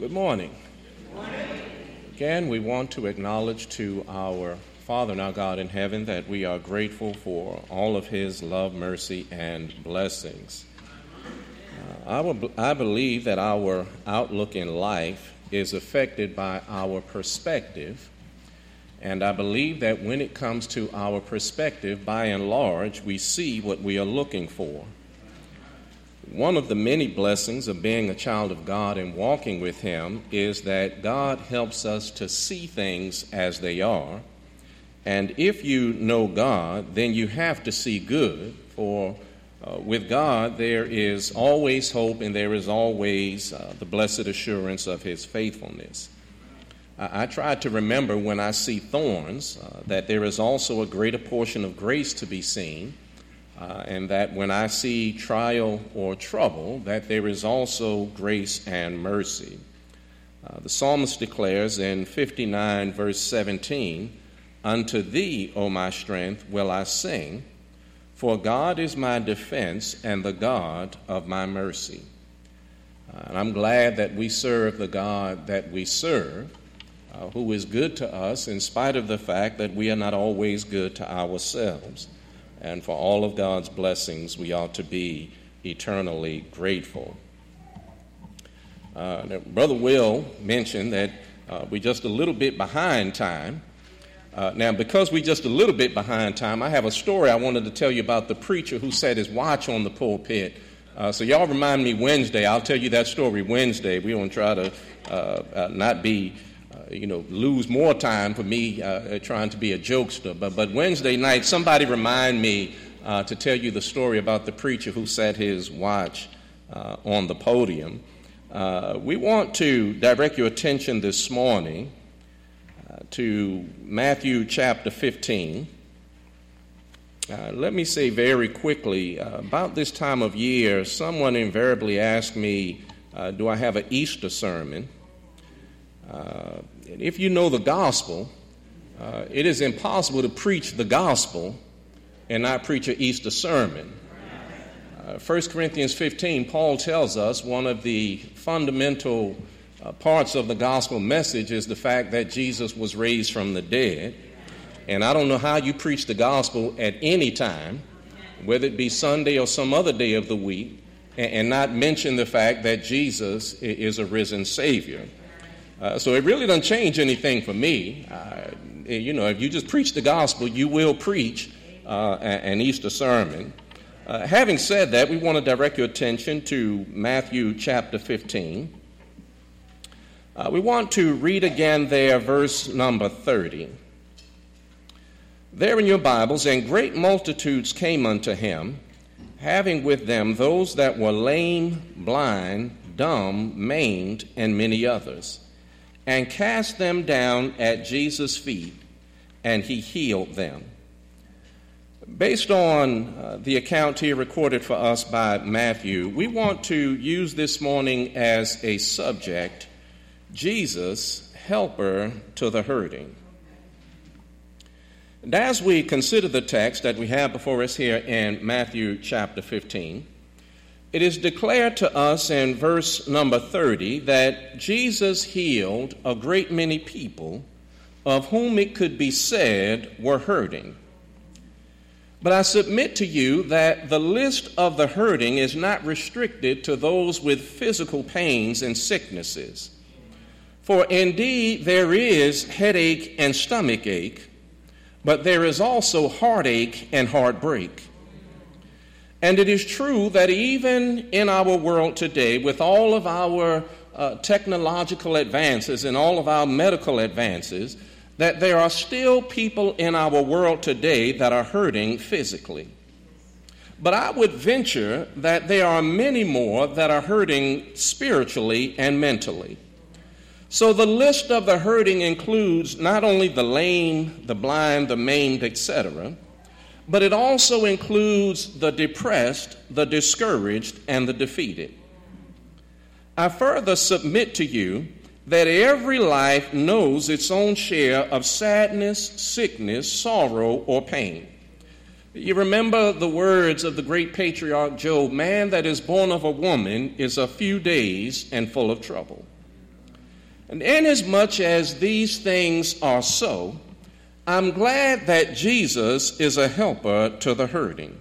Good morning. Again, we want to acknowledge to our Father and our God in heaven that we are grateful for all of His love, mercy, and blessings. Uh, I, I believe that our outlook in life is affected by our perspective. And I believe that when it comes to our perspective, by and large, we see what we are looking for. One of the many blessings of being a child of God and walking with Him is that God helps us to see things as they are. And if you know God, then you have to see good, for uh, with God there is always hope and there is always uh, the blessed assurance of His faithfulness. I, I try to remember when I see thorns uh, that there is also a greater portion of grace to be seen uh, and that when I see trial or trouble, that there is also grace and mercy. Uh, the psalmist declares in 59, verse 17, Unto thee, O my strength, will I sing, for God is my defense and the God of my mercy. Uh, and I'm glad that we serve the God that we serve, uh, who is good to us in spite of the fact that we are not always good to ourselves and for all of God's blessings, we ought to be eternally grateful. Uh, Brother Will mentioned that uh, we're just a little bit behind time. Uh, now, because we're just a little bit behind time, I have a story I wanted to tell you about the preacher who set his watch on the pulpit. Uh, so, y'all remind me Wednesday. I'll tell you that story Wednesday. We won't try to uh, uh, not be you know, lose more time for me uh, trying to be a jokester. But, but Wednesday night, somebody remind me uh, to tell you the story about the preacher who set his watch uh, on the podium. Uh, we want to direct your attention this morning uh, to Matthew chapter 15. Uh, let me say very quickly about this time of year, someone invariably asks me, Do I have an Easter sermon? Uh, if you know the gospel, uh, it is impossible to preach the gospel and not preach an Easter sermon. Uh, 1 Corinthians 15, Paul tells us one of the fundamental uh, parts of the gospel message is the fact that Jesus was raised from the dead. And I don't know how you preach the gospel at any time, whether it be Sunday or some other day of the week, and, and not mention the fact that Jesus is a risen Savior. Uh, so it really doesn't change anything for me. Uh, you know, if you just preach the gospel, you will preach uh, an Easter sermon. Uh, having said that, we want to direct your attention to Matthew chapter 15. Uh, we want to read again there, verse number 30. There in your Bibles, and great multitudes came unto him, having with them those that were lame, blind, dumb, maimed, and many others and cast them down at Jesus' feet, and he healed them. Based on uh, the account here recorded for us by Matthew, we want to use this morning as a subject Jesus, helper to the hurting. And as we consider the text that we have before us here in Matthew chapter 15, it is declared to us in verse number 30 that Jesus healed a great many people of whom it could be said were hurting. But I submit to you that the list of the hurting is not restricted to those with physical pains and sicknesses. For indeed, there is headache and stomach ache, but there is also heartache and heartbreak. And it is true that even in our world today, with all of our uh, technological advances and all of our medical advances, that there are still people in our world today that are hurting physically. But I would venture that there are many more that are hurting spiritually and mentally. So the list of the hurting includes not only the lame, the blind, the maimed, etc., but it also includes the depressed, the discouraged, and the defeated. I further submit to you that every life knows its own share of sadness, sickness, sorrow, or pain. You remember the words of the great patriarch Job man that is born of a woman is a few days and full of trouble. And inasmuch as these things are so, I'm glad that Jesus is a helper to the hurting.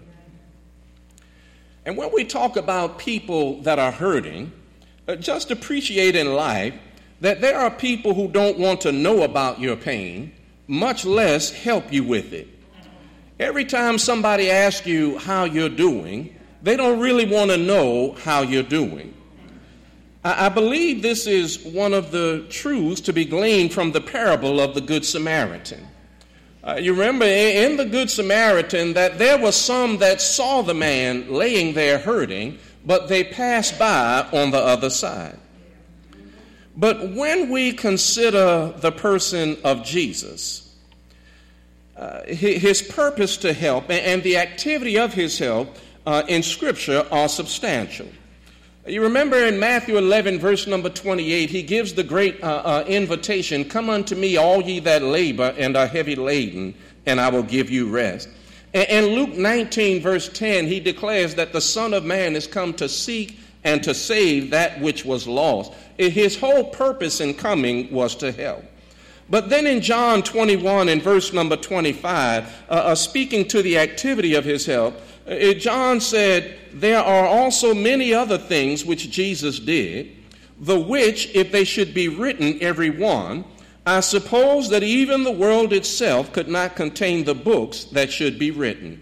And when we talk about people that are hurting, uh, just appreciate in life that there are people who don't want to know about your pain, much less help you with it. Every time somebody asks you how you're doing, they don't really want to know how you're doing. I, I believe this is one of the truths to be gleaned from the parable of the Good Samaritan. Uh, you remember in the Good Samaritan that there were some that saw the man laying there hurting, but they passed by on the other side. But when we consider the person of Jesus, uh, his purpose to help and the activity of his help uh, in Scripture are substantial. You remember in Matthew 11, verse number 28, he gives the great uh, uh, invitation Come unto me, all ye that labor and are heavy laden, and I will give you rest. And, and Luke 19, verse 10, he declares that the Son of Man is come to seek and to save that which was lost. His whole purpose in coming was to help. But then in John 21 and verse number 25, uh, uh, speaking to the activity of his help, Uh, uh, John said, There are also many other things which Jesus did, the which, if they should be written every one, I suppose that even the world itself could not contain the books that should be written.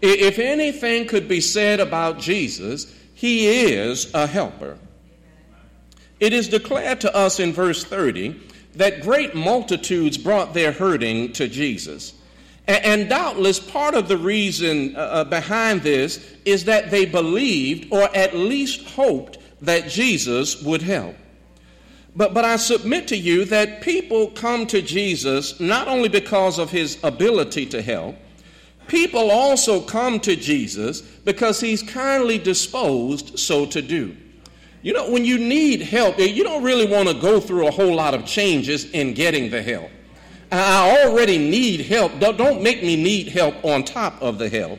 If anything could be said about Jesus, he is a helper. It is declared to us in verse 30 that great multitudes brought their hurting to Jesus. And, doubtless part of the reason uh, uh, behind this is that they believed or at least hoped that Jesus would help. But, but I submit to you that people come to Jesus not only because of his ability to help, People also come to Jesus because he's kindly disposed so to do. You know, when you need help, you don't really want to go through a whole lot of changes in getting the help. I already need help. Don't make me need help on top of the help.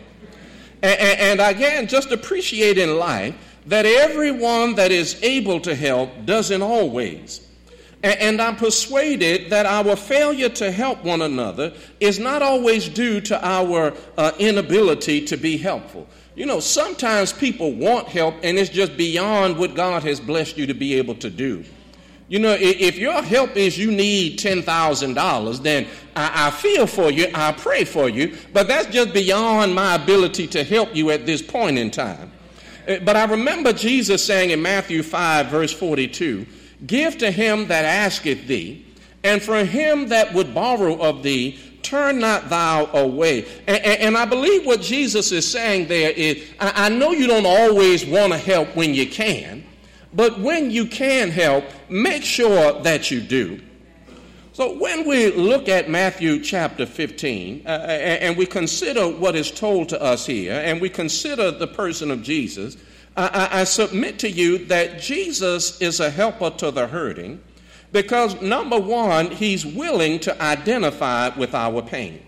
And, again, just appreciate in life that everyone that is able to help doesn't always. And I'm persuaded that our failure to help one another is not always due to our uh, inability to be helpful. You know, sometimes people want help and it's just beyond what God has blessed you to be able to do. You know, if your help is you need $10,000, then I, I, feel for you, I pray for you, but that's just beyond my ability to help you at this point in time. Uh, but I remember Jesus saying in Matthew 5, verse 42, Give to him that asketh thee, and from him that would borrow of thee, turn not thou away. And, and, and I believe what Jesus is saying there is I, I know you don't always want to help when you can, but when you can help, make sure that you do. So when we look at Matthew chapter 15 uh, and we consider what is told to us here, and we consider the person of Jesus, I, I, submit to you that Jesus is a helper to the hurting because, number one, he's willing to identify with our pain.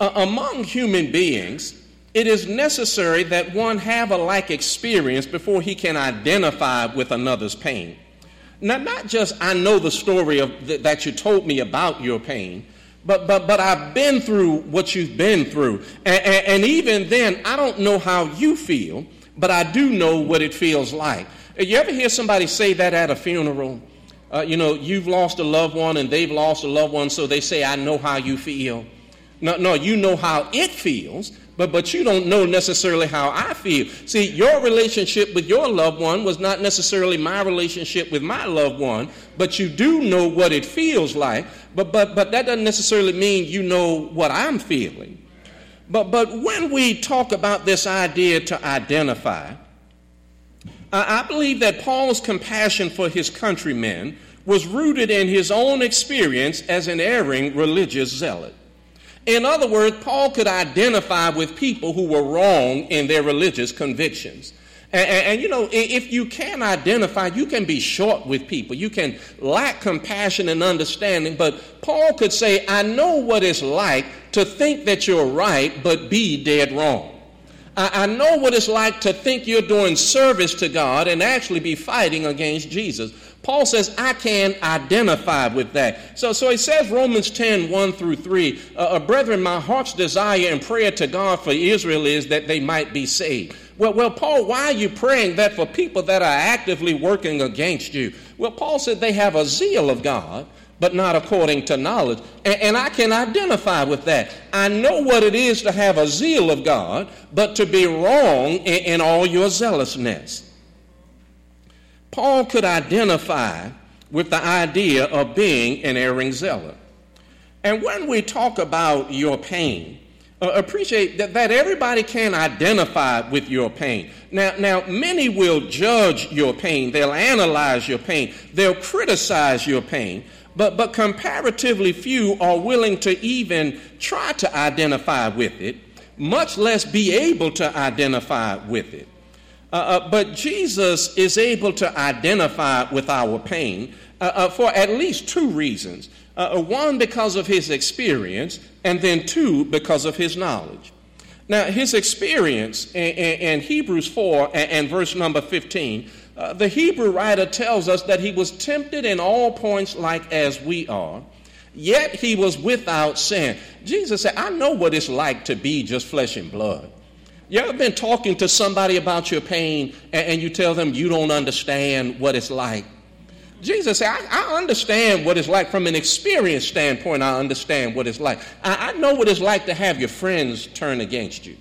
Uh, among human beings, it is necessary that one have a like experience before he can identify with another's pain. Now, not just I know the story of th- that you told me about your pain, but, but, but I've been through what you've been through. And, and, and, even then, I don't know how you feel, but I do know what it feels like. You ever hear somebody say that at a funeral? Uh, you know, you've lost a loved one and they've lost a loved one, so they say, I know how you feel. No, no, you know how it feels, but, but you don't know necessarily how I feel. See, your relationship with your loved one was not necessarily my relationship with my loved one, but you do know what it feels like. But, but, but that doesn't necessarily mean you know what I'm feeling. But, but when we talk about this idea to identify, I believe that Paul's compassion for his countrymen was rooted in his own experience as an erring religious zealot. In other words, Paul could identify with people who were wrong in their religious convictions. And, and, and, you know, if you can identify, you can be short with people. You can lack compassion and understanding. But Paul could say, I know what it's like to think that you're right, but be dead wrong. I, I know what it's like to think you're doing service to God and actually be fighting against Jesus. Paul says, I can identify with that. So, so he says, Romans 10 1 through 3, uh, uh, Brethren, my heart's desire and prayer to God for Israel is that they might be saved. Well, well, Paul, why are you praying that for people that are actively working against you? Well, Paul said they have a zeal of God, but not according to knowledge. And, and, I can identify with that. I know what it is to have a zeal of God, but to be wrong in, in all your zealousness. Paul could identify with the idea of being an erring zealot. And when we talk about your pain, uh, appreciate that, that everybody can identify with your pain. Now, now, many will judge your pain, they'll analyze your pain, they'll criticize your pain, but, but comparatively few are willing to even try to identify with it, much less be able to identify with it. Uh, uh, but Jesus is able to identify with our pain uh, uh for at least two reasons. Uh, uh, one, because of his experience, and then two, because of his knowledge. Now, his experience in, in Hebrews 4 and, and, verse number 15, the Hebrew writer tells us that he was tempted in all points like as we are, yet he was without sin. Jesus said, I know what it's like to be just flesh and blood. You ever been talking to somebody about your pain and, and you tell them you don't understand what it's like? Jesus said, I, I, understand what it's like from an experience standpoint. I understand what it's like. I, I know what it's like to have your friends turn against you.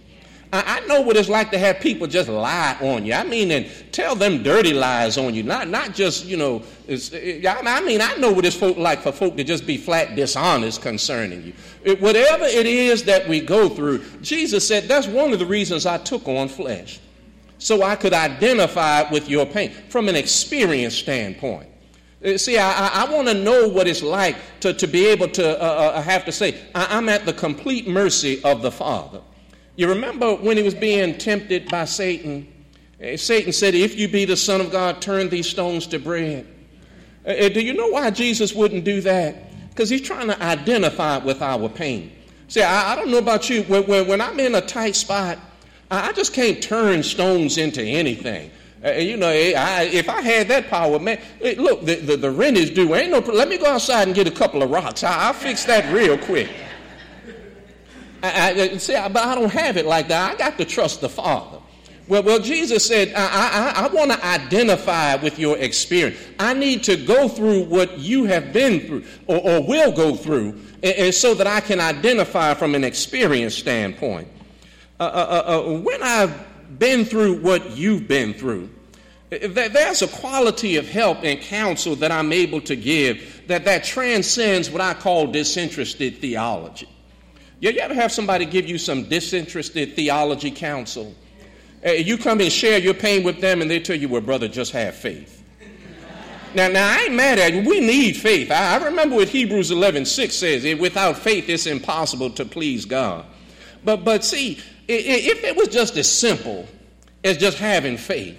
I, know what it's like to have people just lie on you. I mean, and tell them dirty lies on you. Not, not just, you know, I mean, I know what it's like for folk to just be flat dishonest concerning you. It, whatever it is that we go through, Jesus said that's one of the reasons I took on flesh. So I could identify with your pain from an experience standpoint. Uh, see, I, I want to know what it's like to, to be able to uh, uh, have to say, I, I'm at the complete mercy of the Father. You remember when he was being tempted by Satan? Eh, Satan said, If you be the Son of God, turn these stones to bread. Eh, eh, do you know why Jesus wouldn't do that? Because he's trying to identify with our pain. See, I, I don't know about you. When, when, when, I'm in a tight spot, I, I just can't turn stones into anything. Uh, you know, I, if I had that power, man, look, the, the, the, rent is due. Ain't no, let me go outside and get a couple of rocks. I, I'll fix that real quick. I, I, see, but I don't have it like that. I got to trust the Father. Well, well Jesus said, I, I, I want to identify with your experience. I need to go through what you have been through or, or will go through, and, and, so that I can identify from an experience standpoint. Uh, uh, uh, uh when I've been through what you've been through, there's a quality of help and counsel that I'm able to give that, that transcends what I call disinterested theology. You ever have somebody give you some disinterested theology counsel? You come and share your pain with them, and they tell you, well, brother, just have faith. now, now, I ain't mad at you. We need faith. I, I remember what Hebrews 11 6 says without faith, it's impossible to please God. But, but see, if it was just as simple as just having faith,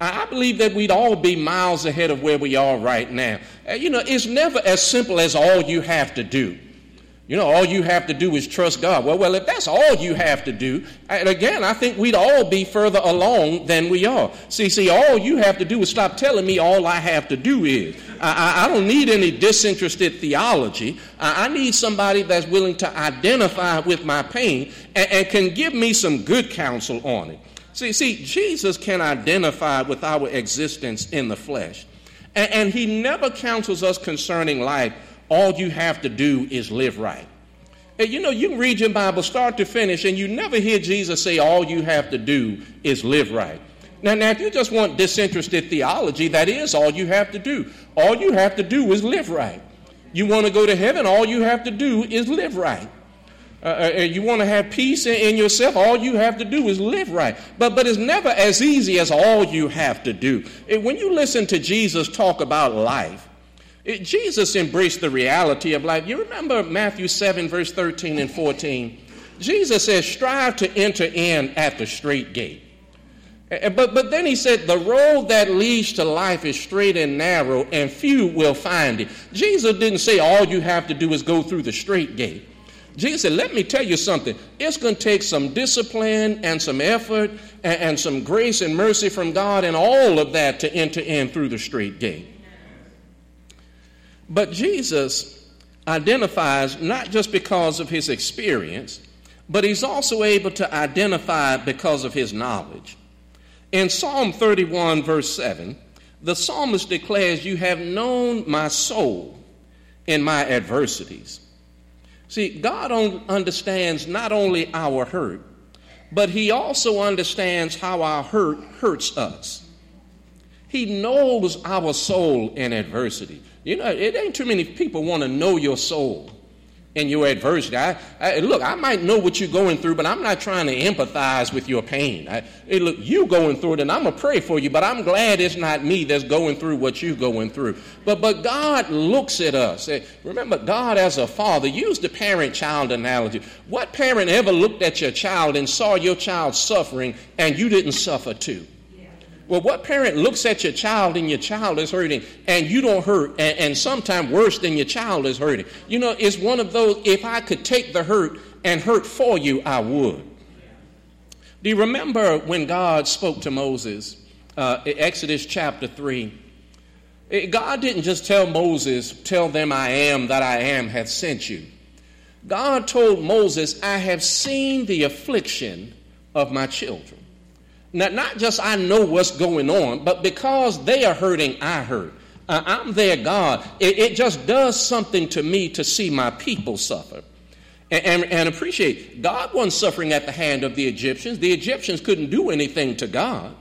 I believe that we'd all be miles ahead of where we are right now. You know, it's never as simple as all you have to do. You know, all you have to do is trust God. Well, well, if that's all you have to do, and again, I think we'd all be further along than we are. See, see, all you have to do is stop telling me all I have to do is. I, I don't need any disinterested theology. I, I, need somebody that's willing to identify with my pain and, and can give me some good counsel on it. See, see, Jesus can identify with our existence in the flesh. And, and he never counsels us concerning life all you have to do is live right. And you know, you can read your Bible start to finish, and you never hear Jesus say all you have to do is live right. Now, now, if you just want disinterested theology, that is all you have to do. All you have to do is live right. You want to go to heaven, all you have to do is live right. Uh, uh, you want to have peace in, yourself, all you have to do is live right. But, but it's never as easy as all you have to do. When you listen to Jesus talk about life, it, Jesus embraced the reality of life. You remember Matthew 7, verse 13 and 14? Jesus says, Strive to enter in at the straight gate. But, but then he said, The road that leads to life is straight and narrow, and few will find it. Jesus didn't say all you have to do is go through the straight gate. Jesus said, Let me tell you something. It's going to take some discipline and some effort and, and, some grace and mercy from God and all of that to enter in through the straight gate. But Jesus identifies not just because of his experience, but he's also able to identify because of his knowledge. In Psalm 31, verse 7, the psalmist declares, You have known my soul in my adversities. See, God understands not only our hurt, but He also understands how our hurt hurts us. He knows our soul in adversity. You know, it ain't too many people want to know your soul and your adversity. I, I, look, I might know what you're going through, but I'm not trying to empathize with your pain. I, hey, look, you going through it, and I'm gonna pray for you, but I'm glad it's not me that's going through what you're going through. But but God looks at us. Remember, God as a father. Use the parent-child analogy. What parent ever looked at your child and saw your child suffering, and you didn't suffer too? Well, what parent looks at your child and your child is hurting and you don't hurt, and, and sometimes worse than your child is hurting? You know, it's one of those, if I could take the hurt and hurt for you, I would. Do you remember when God spoke to Moses, uh, Exodus chapter 3? God didn't just tell Moses, Tell them I am that I am hath sent you. God told Moses, I have seen the affliction of my children. Now, not just I know what's going on, but because they are hurting, I hurt. Uh, I'm their God. It, it, just does something to me to see my people suffer. And, and, and appreciate, God wasn't suffering at the hand of the Egyptians. The Egyptians couldn't do anything to God.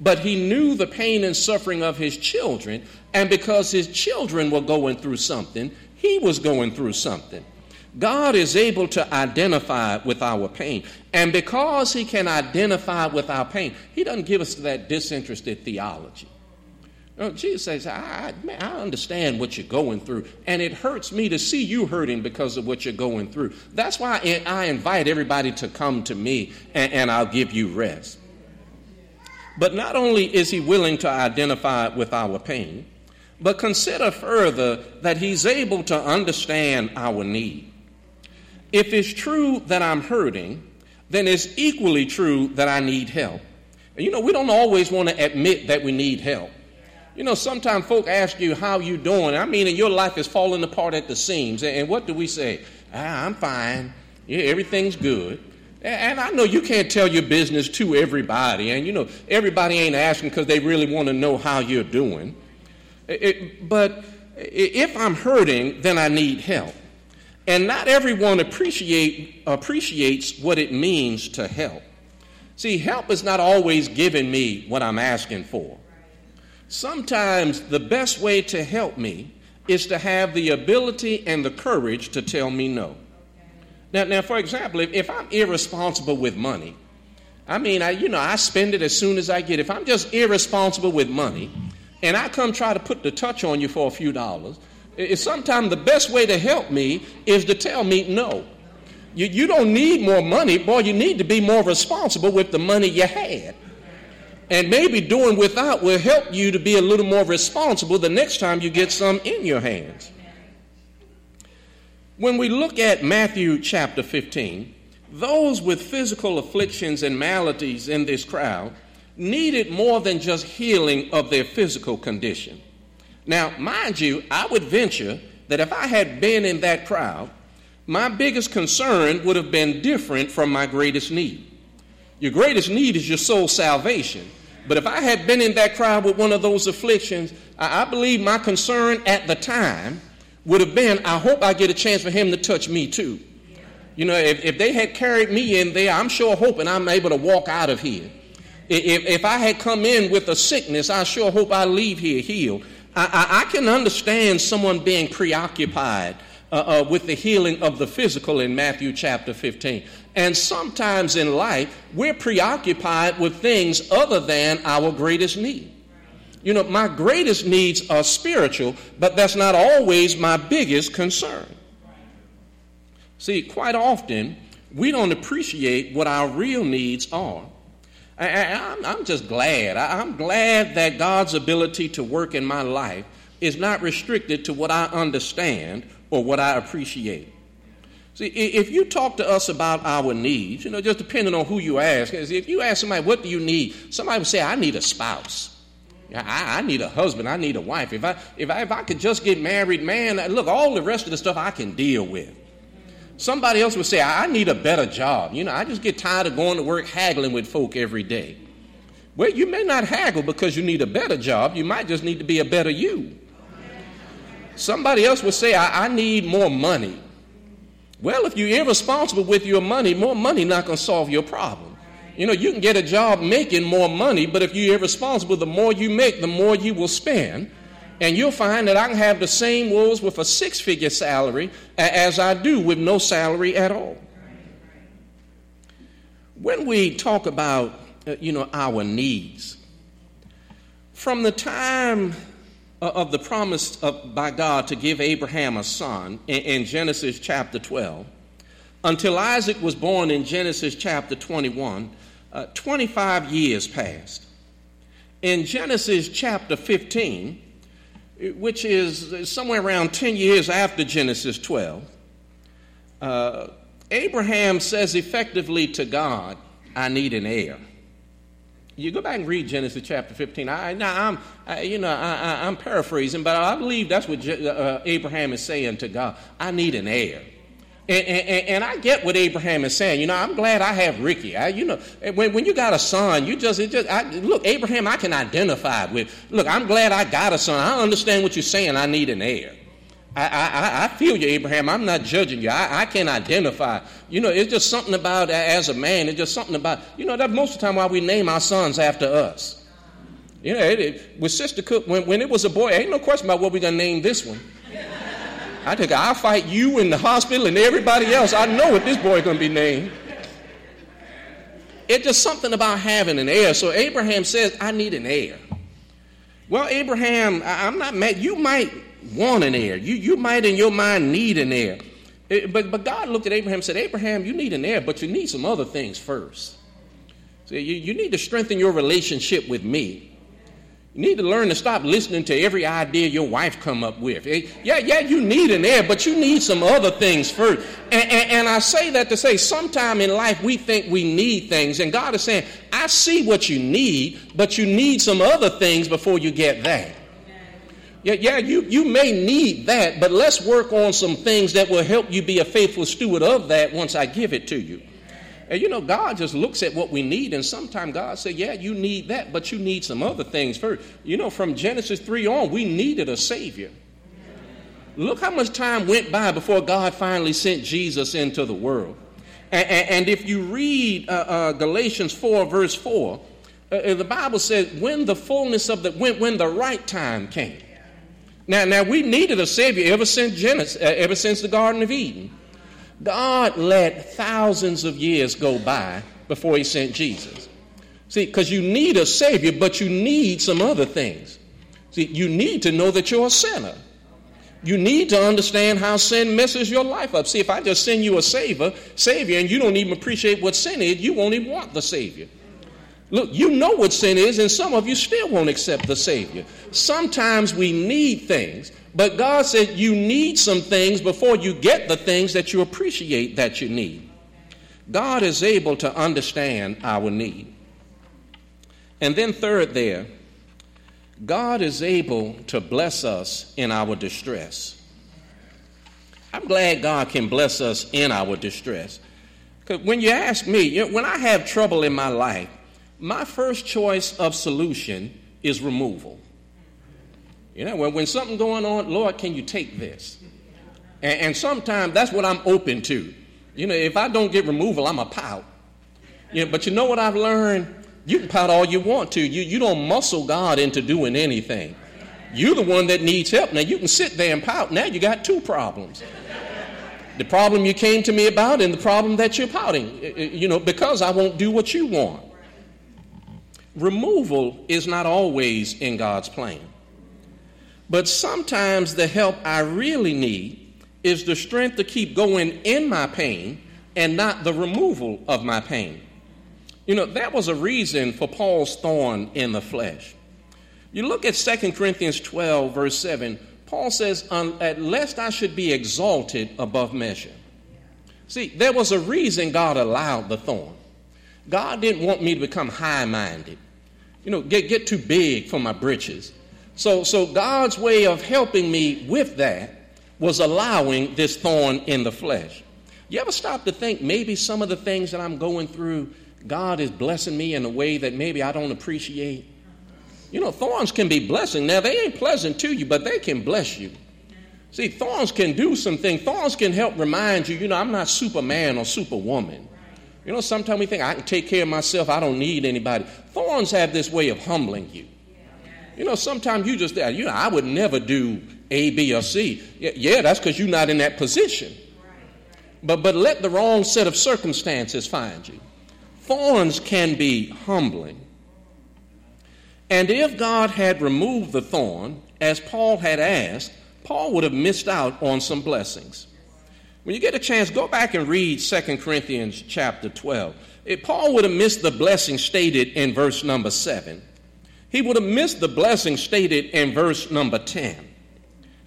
But he knew the pain and suffering of his children, and because his children were going through something, he was going through something. God is able to identify with our pain. And because He can identify with our pain, He doesn't give us that disinterested theology. No, Jesus says, I, man, I understand what you're going through, and it hurts me to see you hurting because of what you're going through. That's why I invite everybody to come to me, and, and I'll give you rest. But not only is He willing to identify with our pain, but consider further that He's able to understand our need. If it's true that I'm hurting, then it's equally true that I need help. And you know, we don't always want to admit that we need help. You know, sometimes folk ask you how you doing. I mean, your life is falling apart at the seams. And what do we say? Ah, I'm fine. Yeah, everything's good. And I know you can't tell your business to everybody. And you know, everybody ain't asking because they really want to know how you're doing. It, but if I'm hurting, then I need help. And not everyone appreciate, appreciates what it means to help. See, help is not always giving me what I'm asking for. Sometimes the best way to help me is to have the ability and the courage to tell me no. Now, now for example, if, if I'm irresponsible with money, I mean, I, you know, I spend it as soon as I get. If I'm just irresponsible with money, and I come try to put the touch on you for a few dollars, sometimes the best way to help me is to tell me no. You, you don't need more money, boy, you need to be more responsible with the money you had. And maybe doing without will help you to be a little more responsible the next time you get some in your hands. When we look at Matthew chapter 15, those with physical afflictions and maladies in this crowd needed more than just healing of their physical condition. Now, mind you, I would venture that if I had been in that crowd, my biggest concern would have been different from my greatest need. Your greatest need is your soul salvation. But if I had been in that crowd with one of those afflictions, I, believe my concern at the time would have been I hope I get a chance for him to touch me too. You know, if, if they had carried me in there, I'm sure hoping I'm able to walk out of here. If, if I had come in with a sickness, I sure hope I leave here healed. I, I, can understand someone being preoccupied uh, uh, with the healing of the physical in Matthew chapter 15. And sometimes in life, we're preoccupied with things other than our greatest need. You know, my greatest needs are spiritual, but that's not always my biggest concern. See, quite often, we don't appreciate what our real needs are. I, am just glad. I'm glad that God's ability to work in my life is not restricted to what I understand or what I appreciate. See, if you talk to us about our needs, you know, just depending on who you ask, if you ask somebody, what do you need? Somebody would say, I need a spouse. I, I, need a husband. I need a wife. If I, if, I, if I could just get married, man, look, all the rest of the stuff I can deal with. Somebody else would say, I need a better job. You know, I just get tired of going to work haggling with folk every day. Well, you may not haggle because you need a better job. You might just need to be a better you. Somebody else would say, I, I need more money. Well, if you're irresponsible with your money, more money not going to solve your problem. You know, you can get a job making more money, but if you're irresponsible, the more you make, the more you will spend. And you'll find that I can have the same woes with a six figure salary as I do with no salary at all. When we talk about, uh, you know, our needs, from the time of the promise of, by God to give Abraham a son in, in Genesis chapter 12, until Isaac was born in Genesis chapter 21, uh, 25 years passed. In Genesis chapter 15, which is somewhere around 10 years after Genesis 12, uh, Abraham says effectively to God, I need an heir. You go back and read Genesis chapter 15. I, now I'm, I, you know, I, am paraphrasing, but I believe that's what uh, Abraham is saying to God. I need an heir. And, and, and, I get what Abraham is saying. You know, I'm glad I have Ricky. I, you know, when, when you got a son, you just, just I, look, Abraham, I can identify with. Look, I'm glad I got a son. I understand what you're saying. I need an heir. I, I, I feel you, Abraham. I'm not judging you. I, I can identify. You know, it's just something about, as a man, it's just something about, you know, that most of the time why we name our sons after us. You know, it, it, with Sister Cook, when, when it was a boy, ain't no question about what we're going to name this one. I think I'll fight you in the hospital and everybody else. I know what this boy to be named. It's just something about having an heir. So Abraham says, I need an heir. Well, Abraham, I'm not mad. You might want an heir. You, you might in your mind need an heir. It, but, but God looked at Abraham and said, Abraham, you need an heir, but you need some other things first. So you, you need to strengthen your relationship with me. You need to learn to stop listening to every idea your wife come up with. Eh, yeah, yeah, you need an heir, but you need some other things first. And, and, and I say that to say sometime in life we think we need things, and God is saying, I see what you need, but you need some other things before you get that. Yeah, yeah, you, you may need that, but let's work on some things that will help you be a faithful steward of that once I give it to you. And you know, God just looks at what we need, and sometimes God says, Yeah, you need that, but you need some other things first. You know, from Genesis 3 on, we needed a Savior. Look how much time went by before God finally sent Jesus into the world. And, and, and if you read uh, uh, Galatians 4, verse 4, uh, uh, the Bible says, when the fullness of the, when, when the right time came. Now, now we needed a Savior ever since Genesis, uh, ever since the Garden of Eden. God let thousands of years go by before he sent Jesus. See, because you need a Savior, but you need some other things. See, you need to know that you're a sinner. You need to understand how sin messes your life up. See, if I just send you a savior, savior, and you don't even appreciate what sin is, you won't even want the Savior. Look, you know what sin is, and some of you still won't accept the Savior. Sometimes we need things, but God said you need some things before you get the things that you appreciate that you need. God is able to understand our need. And then, third, there, God is able to bless us in our distress. I'm glad God can bless us in our distress. Because when you ask me, you know, when I have trouble in my life, my first choice of solution is removal. You know, when, when something's going on, Lord, can you take this? And, and sometimes that's what I'm open to. You know, if I don't get removal, I'm a pout. You know, but you know what I've learned? You can pout all you want to. You, you don't muscle God into doing anything. You're the one that needs help. Now, you can sit there and pout. Now you got two problems. The problem you came to me about and the problem that you're pouting. Uh, uh, you know, because I won't do what you want. Removal is not always in God's plan. But sometimes the help I really need is the strength to keep going in my pain and not the removal of my pain. You know, that was a reason for Paul's thorn in the flesh. You look at 2 Corinthians 12, verse 7, Paul says, "At Lest I should be exalted above measure. See, there was a reason God allowed the thorn. God didn't want me to become high minded, you know, get, get too big for my britches. So, so God's way of helping me with that was allowing this thorn in the flesh. You ever stop to think maybe some of the things that I'm going through, God is blessing me in a way that maybe I don't appreciate? You know, thorns can be blessing. Now, they ain't pleasant to you, but they can bless you. See, thorns can do some things. Thorns can help remind you, you know, I'm not Superman or Superwoman. You know, sometimes we think I can take care of myself, I don't need anybody. Thorns have this way of humbling you. You know, sometimes you just, you know, I would never do A, B, or C. Yeah, that's because you're not in that position. But, but let the wrong set of circumstances find you. Thorns can be humbling. And if God had removed the thorn, as Paul had asked, Paul would have missed out on some blessings. When you get a chance, go back and read 2 Corinthians chapter 12. If Paul would have missed the blessing stated in verse number 7. He would have missed the blessing stated in verse number 10.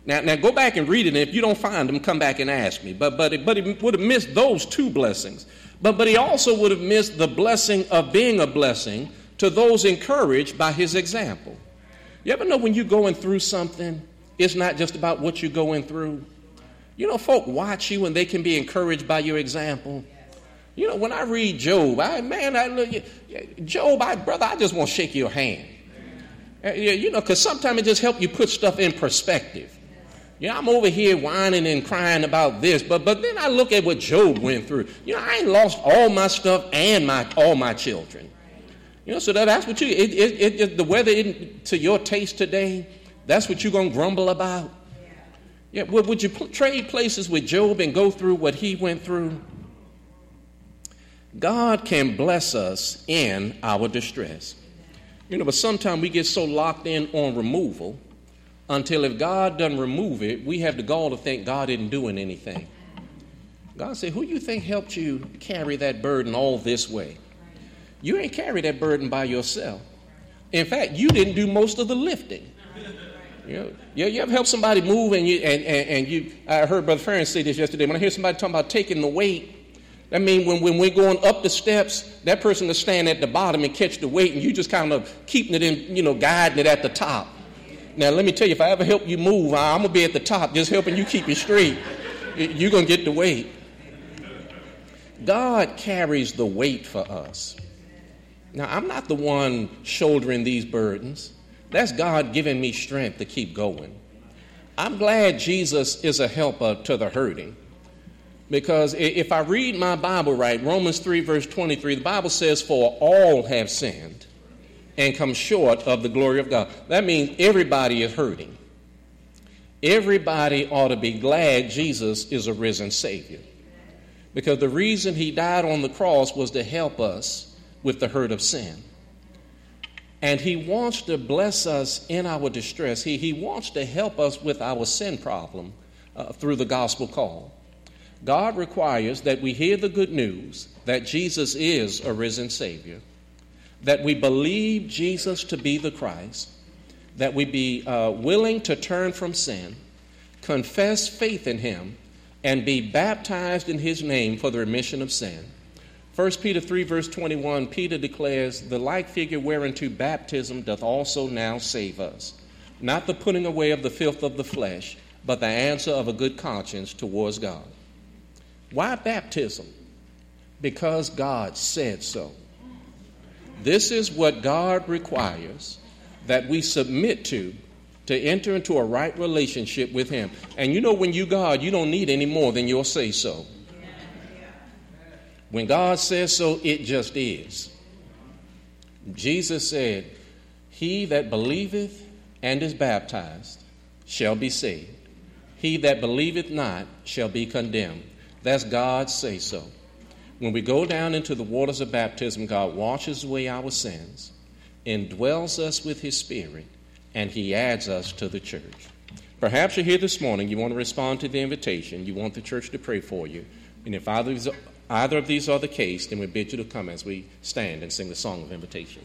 Now, now go back and read it, and if you don't find them, come back and ask me. But, but, but he would have missed those two blessings. But, but he also would have missed the blessing of being a blessing to those encouraged by his example. You ever know when you're going through something, it's not just about what you're going through? You know, folk watch you and they can be encouraged by your example. You know, when I read Job, I man, I look, Job, I brother, I just want to shake your hand. Uh, you know, because sometimes it just helps you put stuff in perspective. You know, I'm over here whining and crying about this, but but then I look at what Job went through. You know, I ain't lost all my stuff and my all my children. You know, so that, that's what you, it, it, it, the weather to your taste today, that's what you're to grumble about? Yeah, would, would you pl- trade places with Job and go through what he went through? God can bless us in our distress. You know, but sometimes we get so locked in on removal until if God doesn't remove it, we have the gall to think God isn't doing anything. God said, Who you think helped you carry that burden all this way? You ain't carry that burden by yourself. In fact, you didn't do most of the lifting. You, know, you, ever help somebody move and you and, and, and, you I heard Brother Farron say this yesterday. When I hear somebody talking about taking the weight, that means when, when we're going up the steps, that person will stand at the bottom and catch the weight, and you just kind of keeping it in, you know, guiding it at the top. Now let me tell you, if I ever help you move, I'm gonna be at the top, just helping you keep it straight. You're gonna get the weight. God carries the weight for us. Now, I'm not the one shouldering these burdens. That's God giving me strength to keep going. I'm glad Jesus is a helper to the hurting. Because if I read my Bible right, Romans 3, verse 23, the Bible says, For all have sinned and come short of the glory of God. That means everybody is hurting. Everybody ought to be glad Jesus is a risen Savior. Because the reason he died on the cross was to help us with the hurt of sin. And He wants to bless us in our distress. He, he wants to help us with our sin problem uh, through the gospel call. God requires that we hear the good news that Jesus is a risen Savior, that we believe Jesus to be the Christ, that we be uh, willing to turn from sin, confess faith in Him, and be baptized in His name for the remission of sin 1 Peter 3, verse 21, Peter declares, The like figure whereunto baptism doth also now save us, not the putting away of the filth of the flesh, but the answer of a good conscience towards God. Why baptism? Because God said so. This is what God requires that we submit to to enter into a right relationship with Him. And you know, when you God, you don't need any more than your say so. When God says so, it just is. Jesus said, He that believeth and is baptized shall be saved. He that believeth not shall be condemned. That's God's say so. When we go down into the waters of baptism, God washes away our sins, indwells us with His Spirit, and He adds us to the church. Perhaps you're here this morning, you want to respond to the invitation, you want the church to pray for you. And if either either of these are the case, then we bid you to come as we stand and sing the song of invitation.